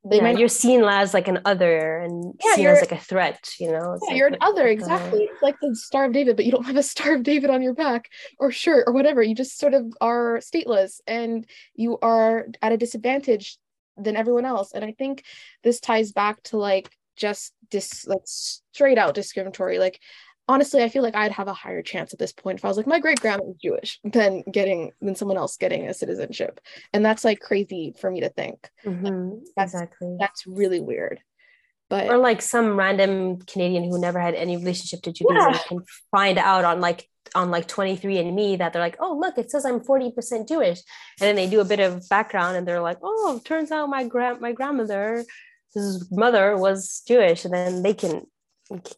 they yeah, might you're seen as like an other and yeah, seen as like a threat you know? Yeah, like, you're an other uh, exactly. It's like the star of david but you don't have a star of david on your back or shirt or whatever. You just sort of are stateless and you are at a disadvantage than everyone else. And i think this ties back to like just this like straight out discriminatory. Like honestly, I feel like I'd have a higher chance at this point if I was like, my great grandma is Jewish than getting than someone else getting a citizenship. And that's like crazy for me to think. Mm-hmm. That's, exactly. That's really weird. But or like some random Canadian who never had any relationship to Judaism Yeah. can find out on like on like 23 and me that they're like, oh look, it says I'm 40% Jewish. And then they do a bit of background and they're like, oh, turns out my grand my grandmother, his mother was Jewish, and then they can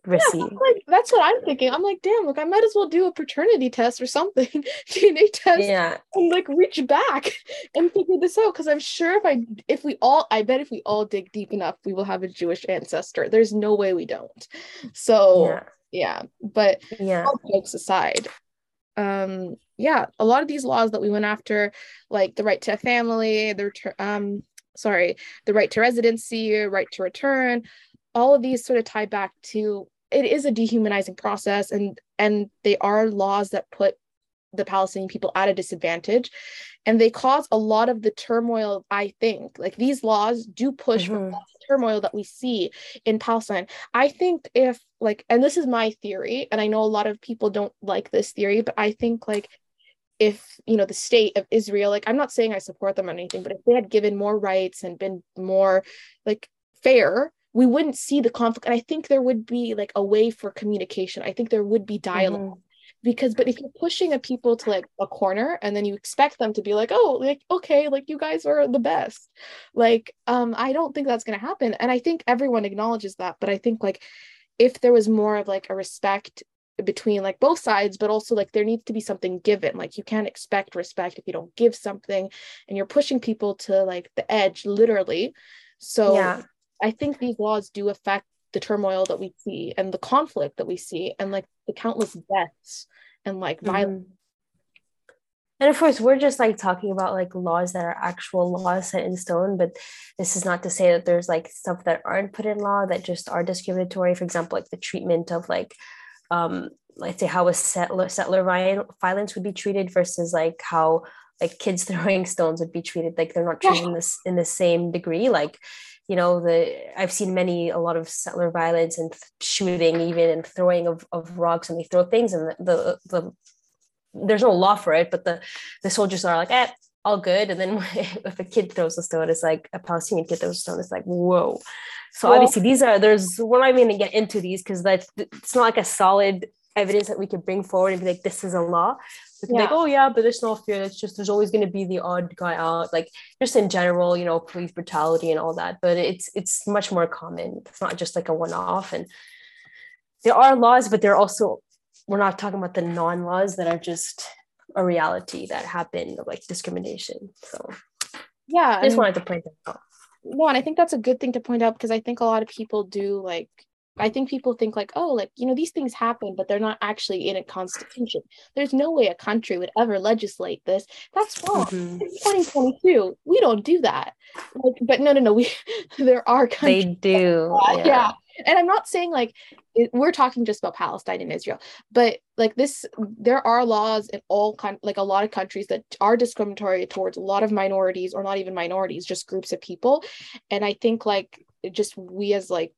receive. like that's what I'm thinking. I'm like, damn, look, I might as well do a paternity test or something, DNA test, Yeah. and like reach back and figure this out. Because I'm sure if I if we all I bet if we all dig deep enough, we will have a Jewish ancestor. There's no way we don't. So Yeah. yeah, but Yeah. all jokes aside um yeah a lot of these laws that we went after like the right to a family the return um sorry the right to residency right to return all of these sort of tie back to it is a dehumanizing process and and they are laws that put the palestinian people at a disadvantage. And they cause a lot of the turmoil i think. Like these laws do push for Mhm. lots of turmoil that we see in palestine. I think if like, and this is my theory, and I know a lot of people don't like this theory, but I think like if you know the state of Israel, like I'm not saying I support them or anything, but if they had given more rights and been more like fair, we wouldn't see the conflict. And I think there would be like a way for communication. I think there would be dialog Mhm. because but if you're pushing a people to like a corner and then you expect them to be like oh like okay like you guys are the best like um i don't think that's going to happen and i think everyone acknowledges that but i think like if there was more of like a respect between like both sides but also like there needs to be something given like you can't expect respect if you don't give something and you're pushing people to like the edge literally so Yeah. I think these laws do affect the turmoil that we see and the conflict that we see and like the countless deaths and like violence. Mhm. And of course, we're just like talking about like laws that are actual laws set in stone, but this is not to say that there's like stuff that aren't put in law that just are discriminatory. For example, like the treatment of like, um, let's say how a settler settler violence would be treated versus like how like kids throwing stones would be treated. Like they're not treated in this in the same degree. Like, you know, the I've seen many a lot of settler violence and shooting even and throwing of, of rocks and they throw things and the the, the there's no law for it, but the the soldiers are like, eh, all good. And then if a kid throws a stone, it's like a Palestinian kid throws a stone, it's like, whoa. So Well- obviously these are there's we're not even gonna get into these because that's it's not like a solid evidence that we could bring forward and be like, this is a law. Can be like, oh yeah, but there's no fear. It's just there's always gonna be the odd guy out, like just in general, you know, police brutality and all that. But it's it's much more common. It's not just like a one-off. And there are laws, but they're also we're not talking about the non-laws that are just a reality that happen of like discrimination. So Yeah. I just wanted to point that out. no, and I think that's a good thing to point out because I think a lot of people do like I think people think like, oh, like, you know, these things happen, but they're not actually in a constitution. There's no way a country would ever legislate this. That's wrong. Mhm. It's 2022. We don't do that. Like, but no, no, no. We there are countries. They do. yeah. Yeah. And I'm not saying like it, we're talking just about Palestine and Israel, but like this, there are laws in all kind, like a lot of countries that are discriminatory towards a lot of minorities or not even minorities, just groups of people. And I think like just we as like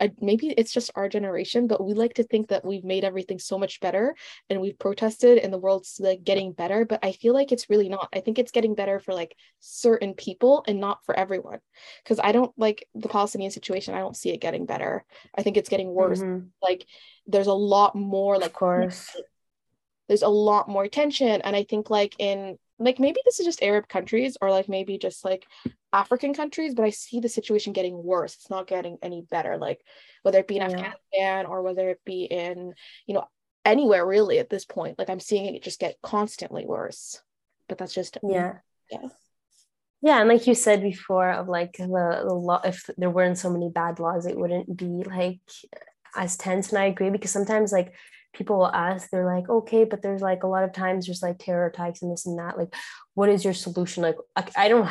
I, maybe it's just our generation, but we like to think that we've made everything so much better and we've protested and the world's like getting better. But I feel like it's really not. I think it's getting better for like certain people and not for everyone. Because I don't like the Palestinian situation. I don't see it getting better. I think it's getting worse. Mhm. Like there's a lot more Of like course. there's a lot more tension. And I think like in like maybe this is just Arab countries or like maybe just like African countries, but I see the situation getting worse. It's not getting any better. Like whether it be in Yeah. Afghanistan or whether it be in, you know, anywhere really at this point. Like I'm seeing it just get constantly worse. But that's just Yeah. Yeah. Yeah, and like you said before, of like the, the law, if there weren't so many bad laws, it wouldn't be like as tense. And I agree because sometimes like people will ask, they're like, okay, but there's like a lot of times there's like terror attacks and this and that. Like, what is your solution? Like, I, don't,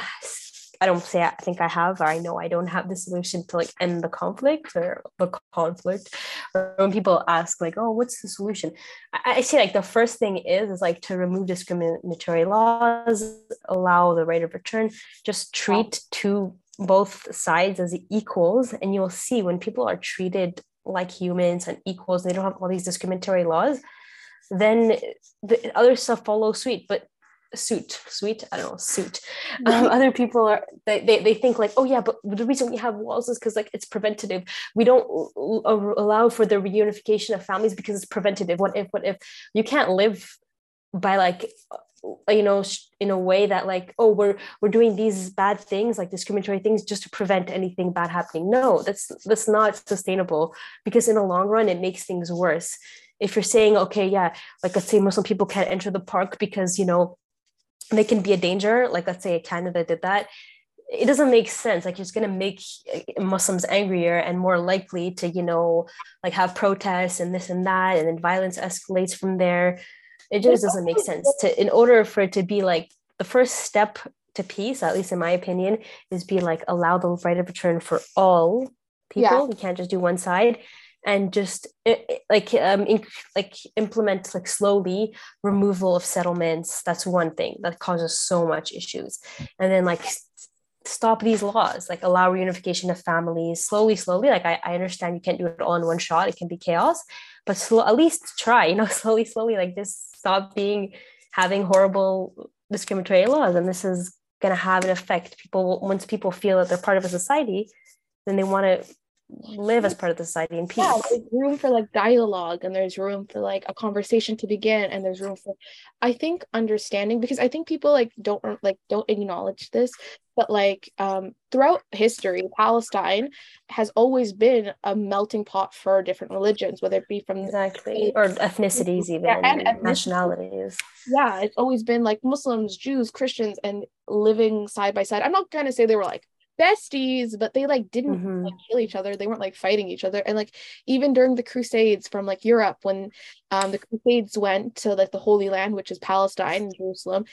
I don't say I think I have, or I know I don't have the solution to like end the conflict or the conflict. Or when people ask like, oh, what's the solution? I, I say like the first thing is is like to remove discriminatory laws, allow the right of return, just treat two both sides as equals, and you'll see when people are treated like humans and equals they don't have all these discriminatory laws then the other stuff follows suit but suit sweet i don't know suit. Um, other people are they, they, they think like oh yeah but the reason we have walls is because like it's preventative. We don't allow for the reunification of families because it's preventative. What if what if you can't live by like uh, you know in a way that like oh we're we're doing these bad things like discriminatory things just to prevent anything bad happening. No that's that's not sustainable because in the long run it makes things worse. If you're saying okay yeah like let's say muslim people can't enter the park because you know they can be a danger like let's say canada did that it doesn't make sense. Like it's going to make uh, muslims angrier and more likely to you know like have protests and this and that and then violence escalates from there it just doesn't make sense to in order for it to be like the first step to peace at least in my opinion is be like allow the right of return for all people. Yeah. we can't just do one side and just like um in, like implement like slowly removal of settlements. That's one thing that causes so much issues. And then like stop these laws like allow reunification of families slowly slowly. Like I, I understand you can't do it all in one shot. It can be chaos but slow, at least try you know slowly slowly like just stop being having horrible discriminatory laws and this is going to have an effect. People once people feel that they're part of a society then they want to live as part of the society in peace. Yeah, there's room for like dialogue and there's room for like a conversation to begin and there's room for I think understanding because I think people like don't like don't acknowledge this but like um throughout history Palestine has always been a melting pot for different religions whether it be from exactly or ethnicities even yeah, and ethnicities. nationalities. Yeah, it's always been like Muslims, Jews, Christians and living side by side. I'm not going to say they were like besties but they like didn't mm-hmm. like, kill each other. They weren't like fighting each other. And like even during the crusades from like europe when um the crusades went to like the holy land which is palestine and jerusalem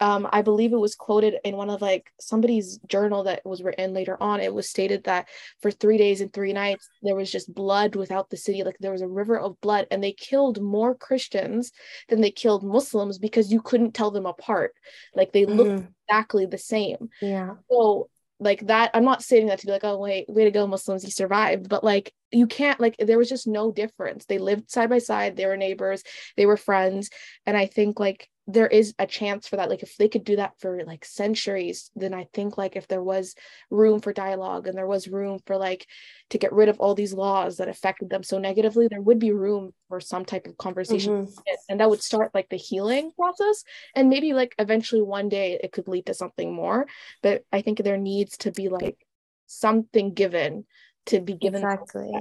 um i believe it was quoted in one of like somebody's journal that was written later on. It was stated that for three days and three nights there was just blood without the city. Like there was a river of blood and they killed more christians than they killed muslims because you couldn't tell them apart. Like they mm-hmm. looked exactly the same. Yeah. So like that i'm not saying that to be like oh wait way to go muslims you survived but like you can't like there was just no difference. They lived side by side they were neighbors they were friends and i think like there is a chance for that like if they could do that for like centuries then i think like if there was room for dialogue and there was room for like to get rid of all these laws that affected them so negatively there would be room for some type of conversation. Mm-hmm. and that would start like the healing process. And maybe like eventually one day it could lead to something more. But i think there needs to be like something given to be given. Exactly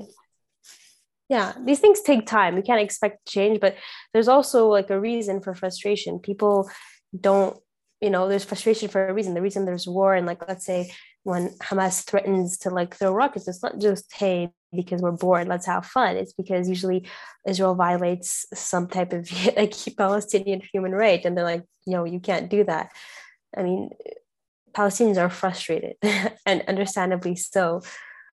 yeah these things take time. You can't expect change but there's also like a reason for frustration. People don't you know there's frustration for a reason. The reason there's war and like let's say when hamas threatens to like throw rockets it's not just hey because we're bored let's have fun. It's because usually israel violates some type of like palestinian human right and they're like no you can't do that. I mean palestinians are frustrated and understandably so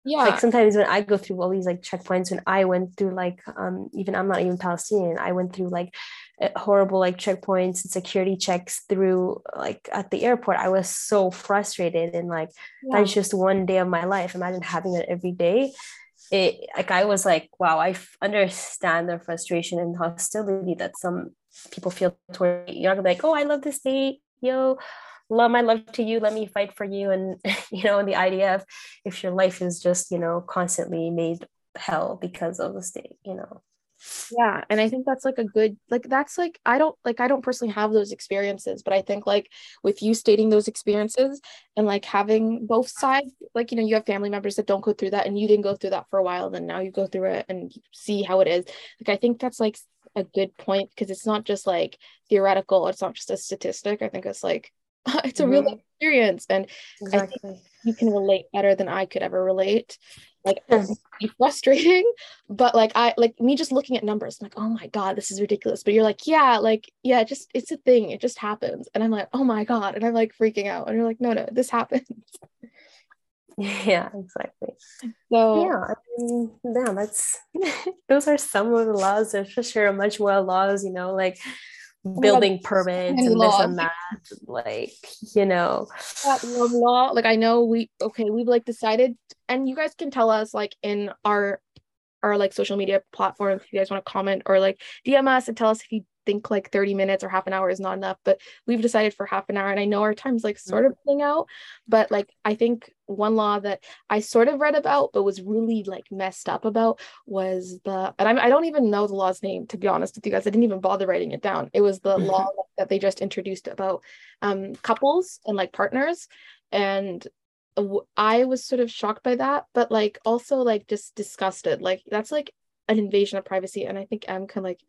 yeah. like sometimes when i go through all these like checkpoints when i went through like um even i'm not even palestinian i went through like horrible like checkpoints and security checks through like at the airport. I was so frustrated and like yeah. that's just one day of my life. Imagine having it every day. It like i was like wow i f- understand the frustration and hostility that some people feel toward you're gonna be like oh i love this state yo love my love to you let me fight for you and you know the idea of if your life is just you know constantly made hell because of the state you know. Yeah and i think that's like a good like that's like i don't like i don't personally have those experiences but i think like with you stating those experiences and like having both sides like you know you have family members that don't go through that and you didn't go through that for a while then now you go through it and see how it is. Like i think that's like a good point because it's not just like theoretical it's not just a statistic. I think it's like it's a mm-hmm. real experience and exactly. you can relate better than i could ever relate. Like frustrating but like i like me just looking at numbers I'm like oh my god this is ridiculous. But you're like yeah like yeah just it's a thing it just happens. And i'm like oh my god and i'm like freaking out and you're like no no this happens. Yeah exactly. So yeah I mean, yeah that's those are some of the laws there's for sure much more laws you know like building permits and law. this and that like you know law like i know we okay we've like decided and you guys can tell us like in our our like social media platforms if you guys want to comment or like DM us and tell us if you think like 30 minutes or half an hour is not enough but we've decided for half an hour and i know our time's like sort of running out but like i think one law that i sort of read about but was really like messed up about was the and I'm, i don't even know the law's name to be honest with you guys i didn't even bother writing it down it was the law that they just introduced about um couples and like partners and I was sort of shocked by that, but like also like just disgusted. Like that's like an invasion of privacy. And I think M can like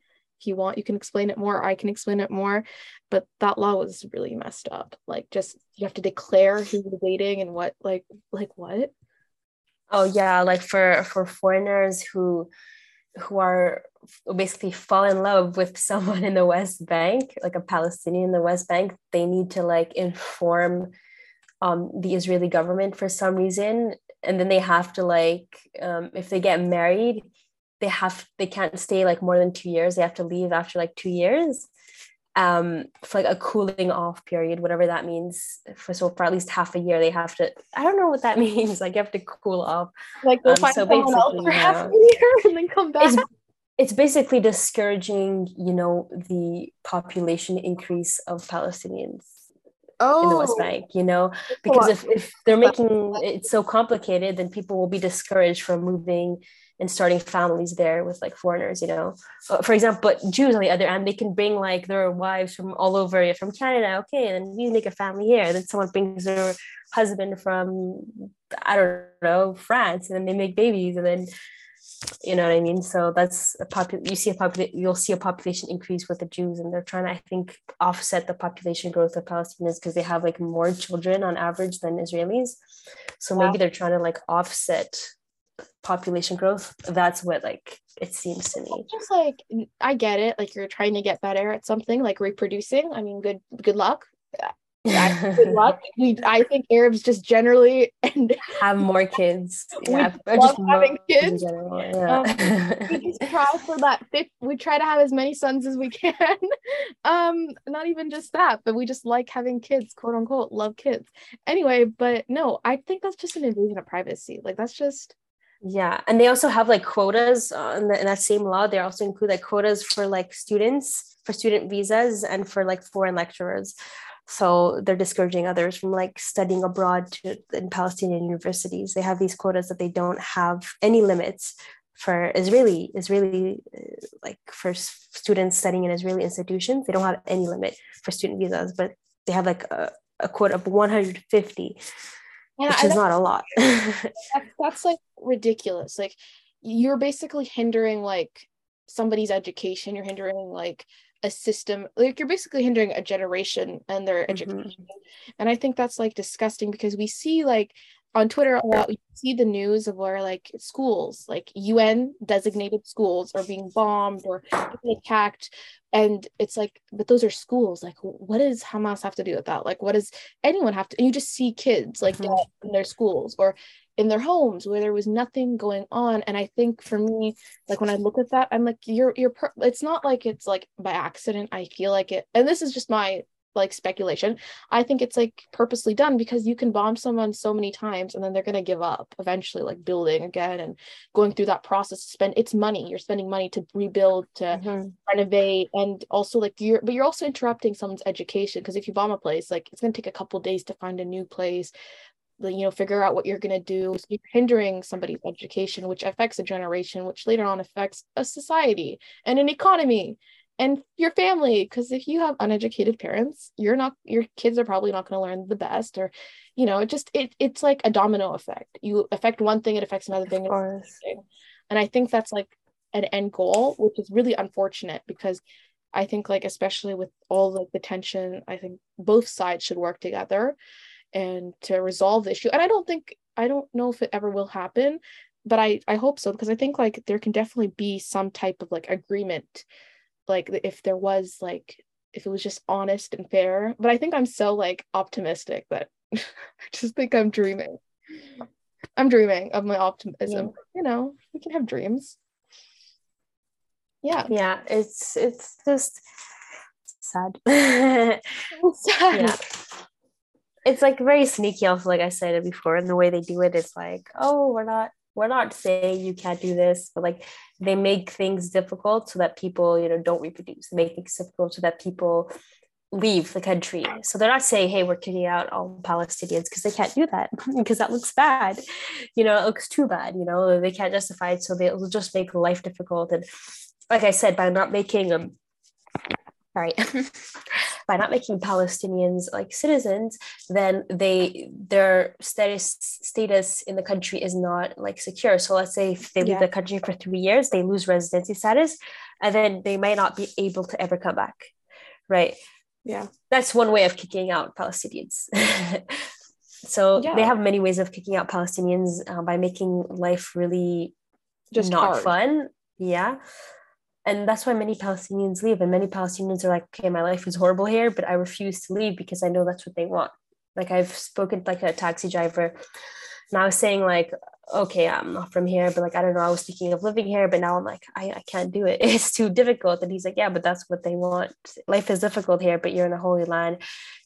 you want you can explain it more i can explain it more. But that law was really messed up. Like just you have to declare who you're dating and what like like what? Oh yeah like for for foreigners who who are basically fall in love with someone in the west bank like a palestinian in the west bank they need to like inform um, the israeli government for some reason. And then they have to like um, if they get married they have they can't stay like more than two years. They have to leave after like two years um for like a cooling off period whatever that means. For so for at least half a year they have to i don't know what that means. Like you have to cool off. Like go um, find so someone else for half a year and then come back. It's, it's basically discouraging you know the population increase of palestinians oh. in the West oh. Bank, you know, because if, if they're making it so complicated, then people will be discouraged from moving and starting families there with like foreigners, you know. Uh, for example, but Jews on the other end, they can bring like their wives from all over from Canada, okay, and then we make a family here. Then someone brings their husband from I don't know France, and then they make babies, and then you know what I mean. So that's a popular, You see a population. You'll see a population increase with the Jews, and they're trying to, I think, offset the population growth of Palestinians because they have like more children on average than Israelis. So maybe they're trying to like offset population growth that's what like it seems to me just like i get it like you're trying to get better at something like reproducing i mean good good luck yeah, good luck. We, I think Arabs just generally and have more kids. Yeah, love having kids. Yeah. Um, we just try for that. We try to have as many sons as we can. um, not even just that, but we just like having kids, quote unquote, love kids. Anyway, but no, I think that's just an invasion of privacy. Like that's just yeah, and they also have like quotas uh, in, the, in that same law. They also include like quotas for like students, for student visas, and for like foreign lecturers. So they're discouraging others from like studying abroad to, in Palestinian universities. They have these quotas that they don't have any limits for Israeli Israeli uh, like for students studying in Israeli institutions. They don't have any limit for student visas, but they have like a, a quota of 150 which is not a lot. that's, that's like ridiculous. Like you're basically hindering like somebody's education. You're hindering like a system like you're basically hindering a generation and their mm-hmm. education and i think that's like disgusting because we see like on Twitter a lot, you see the news of where like schools, like UN designated schools, are being bombed or attacked. And it's like, but those are schools. Like, what does Hamas have to do with that? Like, what does anyone have to? And you just see kids like mm-hmm. in their schools or in their homes where there was nothing going on. And I think for me, like when I look at that, I'm like, you're, you're, per- it's not like it's like by accident. I feel like it, and this is just my like speculation. I think it's like purposely done because you can bomb someone so many times and then they're gonna give up eventually, like building again and going through that process. To spend it's money. You're spending money to rebuild, to mm-hmm. renovate, and also like you're but you're also interrupting someone's education because if you bomb a place, like it's gonna take a couple days to find a new place you know figure out what you're going to do so you're hindering somebody's education which affects a generation which later on affects a society and an economy and your family because if you have uneducated parents you're not your kids are probably not going to learn the best or you know it just it it's like a domino effect. You affect one thing it affects another thing and i think that's like an end goal which is really unfortunate because i think like especially with all like the tension i think both sides should work together and to resolve the issue. And i don't think i don't know if it ever will happen but i i hope so because i think like there can definitely be some type of like agreement like if there was like if it was just honest and fair but i think i'm so like optimistic that i just think i'm dreaming. I'm dreaming of my optimism. Yeah. you know we can have dreams. Yeah. Yeah it's it's just sad. Sad. Yeah. It's like very sneaky also like i said it before and the way they do it's like oh we're not we're not saying you can't do this, but like they make things difficult so that people, you know, don't reproduce. They make things difficult so that people leave the country. So they're not saying, hey, we're kicking out all Palestinians because they can't do that because that looks bad. You know, it looks too bad. You know, they can't justify it. So they'll just make life difficult. And like I said, by not making them, sorry, by not making Palestinians like citizens, then they their status status in the country is not like secure. So let's say if they leave the country for three years, they lose residency status, and then they might not be able to ever come back. Right yeah that's one way of kicking out palestinians so yeah. they have many ways of kicking out palestinians uh, by making life really just not hard. fun yeah and that's why many palestinians leave and many palestinians are like okay my life is horrible here but i refuse to leave because i know that's what they want like i've spoken like a taxi driver and i was saying like okay, I'm not from here, but like, I don't know, I was thinking of living here, but now I'm like, I, I can't do it. It's too difficult. And he's like, yeah, but that's what they want. Life is difficult here, but you're in a holy land.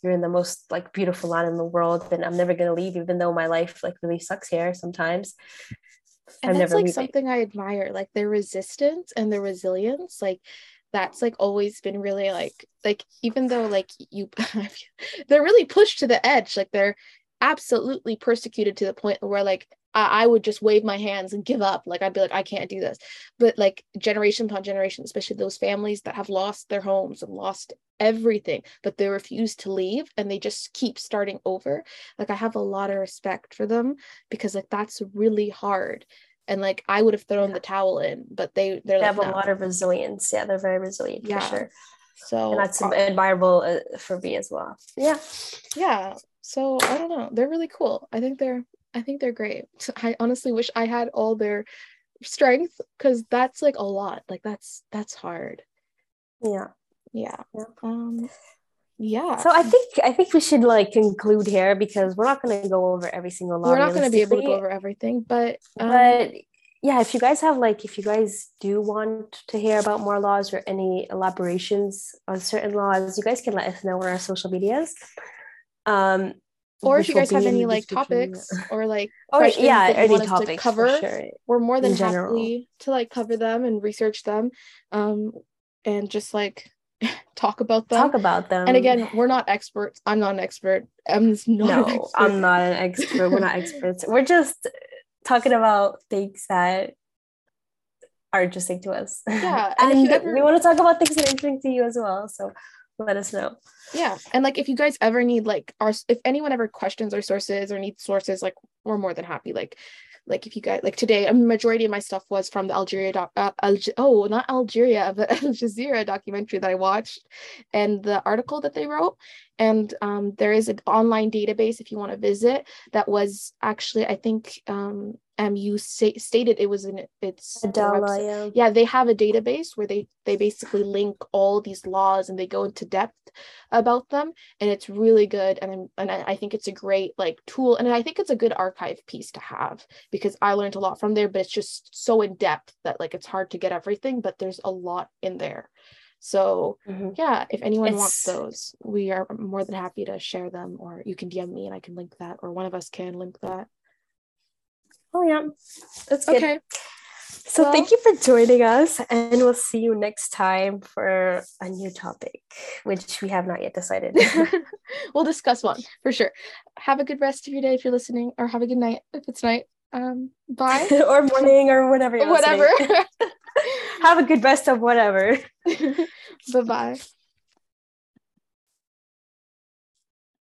You're in the most like beautiful land in the world. And I'm never to leave, even though my life like really sucks here sometimes. And I'm that's like leaving. something I admire, like their resistance and their resilience. Like that's like always been really like, like, even though like you, they're really pushed to the edge, like they're absolutely persecuted to the point where like I, I would just wave my hands and give up. Like I'd be like, I can't do this. But like generation upon generation, especially those families that have lost their homes and lost everything, but they refuse to leave and they just keep starting over. Like I have a lot of respect for them because like that's really hard and like I would have thrown the towel in, but they they like, have no. a lot of resilience. Yeah, they're very resilient yeah. for sure. So and that's uh, admirable uh, for me as well. Yeah, yeah. So I don't know, they're really cool. I think they're I think they're great. I honestly wish I had all their strength because that's like a lot. Like that's that's hard. Yeah. Yeah. yeah. Um yeah. So I think I think we should like conclude here because we're not going to go over every single law. We're not going to be able to go over everything, but um, but yeah, if you guys have like if you guys do want to hear about more laws or any elaborations on certain laws, you guys can let us know on our social medias. Um, or if you guys have any like topics or like or yeah that any topics? To cover sure. we're more than happy to like cover them and research them um and just like talk about them. Talk about them. And again we're not experts. I'm not an expert. I'm not no i'm not an expert. We're not experts. We're just talking about things that are interesting to us. Yeah and, and ever... we want to talk about things that are interesting to you as well so let us know. Yeah and like if you guys ever need like our if anyone ever questions our sources or needs sources like we're more than happy like like if you guys like today a majority of my stuff was from the algeria doc uh, Alge- oh not algeria but al jazeera documentary that i watched and the article that they wrote. And um, there is an online database if you want to visit that was actually i think um, um you say, stated it was in it's yeah. yeah they have a database where they they basically link all these laws and they go into depth about them and it's really good and I'm, and I think it's a great like tool and I think it's a good archive piece to have because I learned a lot from there but it's just so in depth that like it's hard to get everything but there's a lot in there so mm-hmm. yeah if anyone it's... wants those we are more than happy to share them or you can DM me and I can link that or one of us can link that Oh yeah, that's good. Okay. So well, thank you for joining us, and we'll see you next time for a new topic, which we have not yet decided. we'll discuss one for sure. Have a good rest of your day if you're listening, or have a good night if it's night. Um, bye. or morning, or whatever. whatever. have a good rest of whatever. bye bye.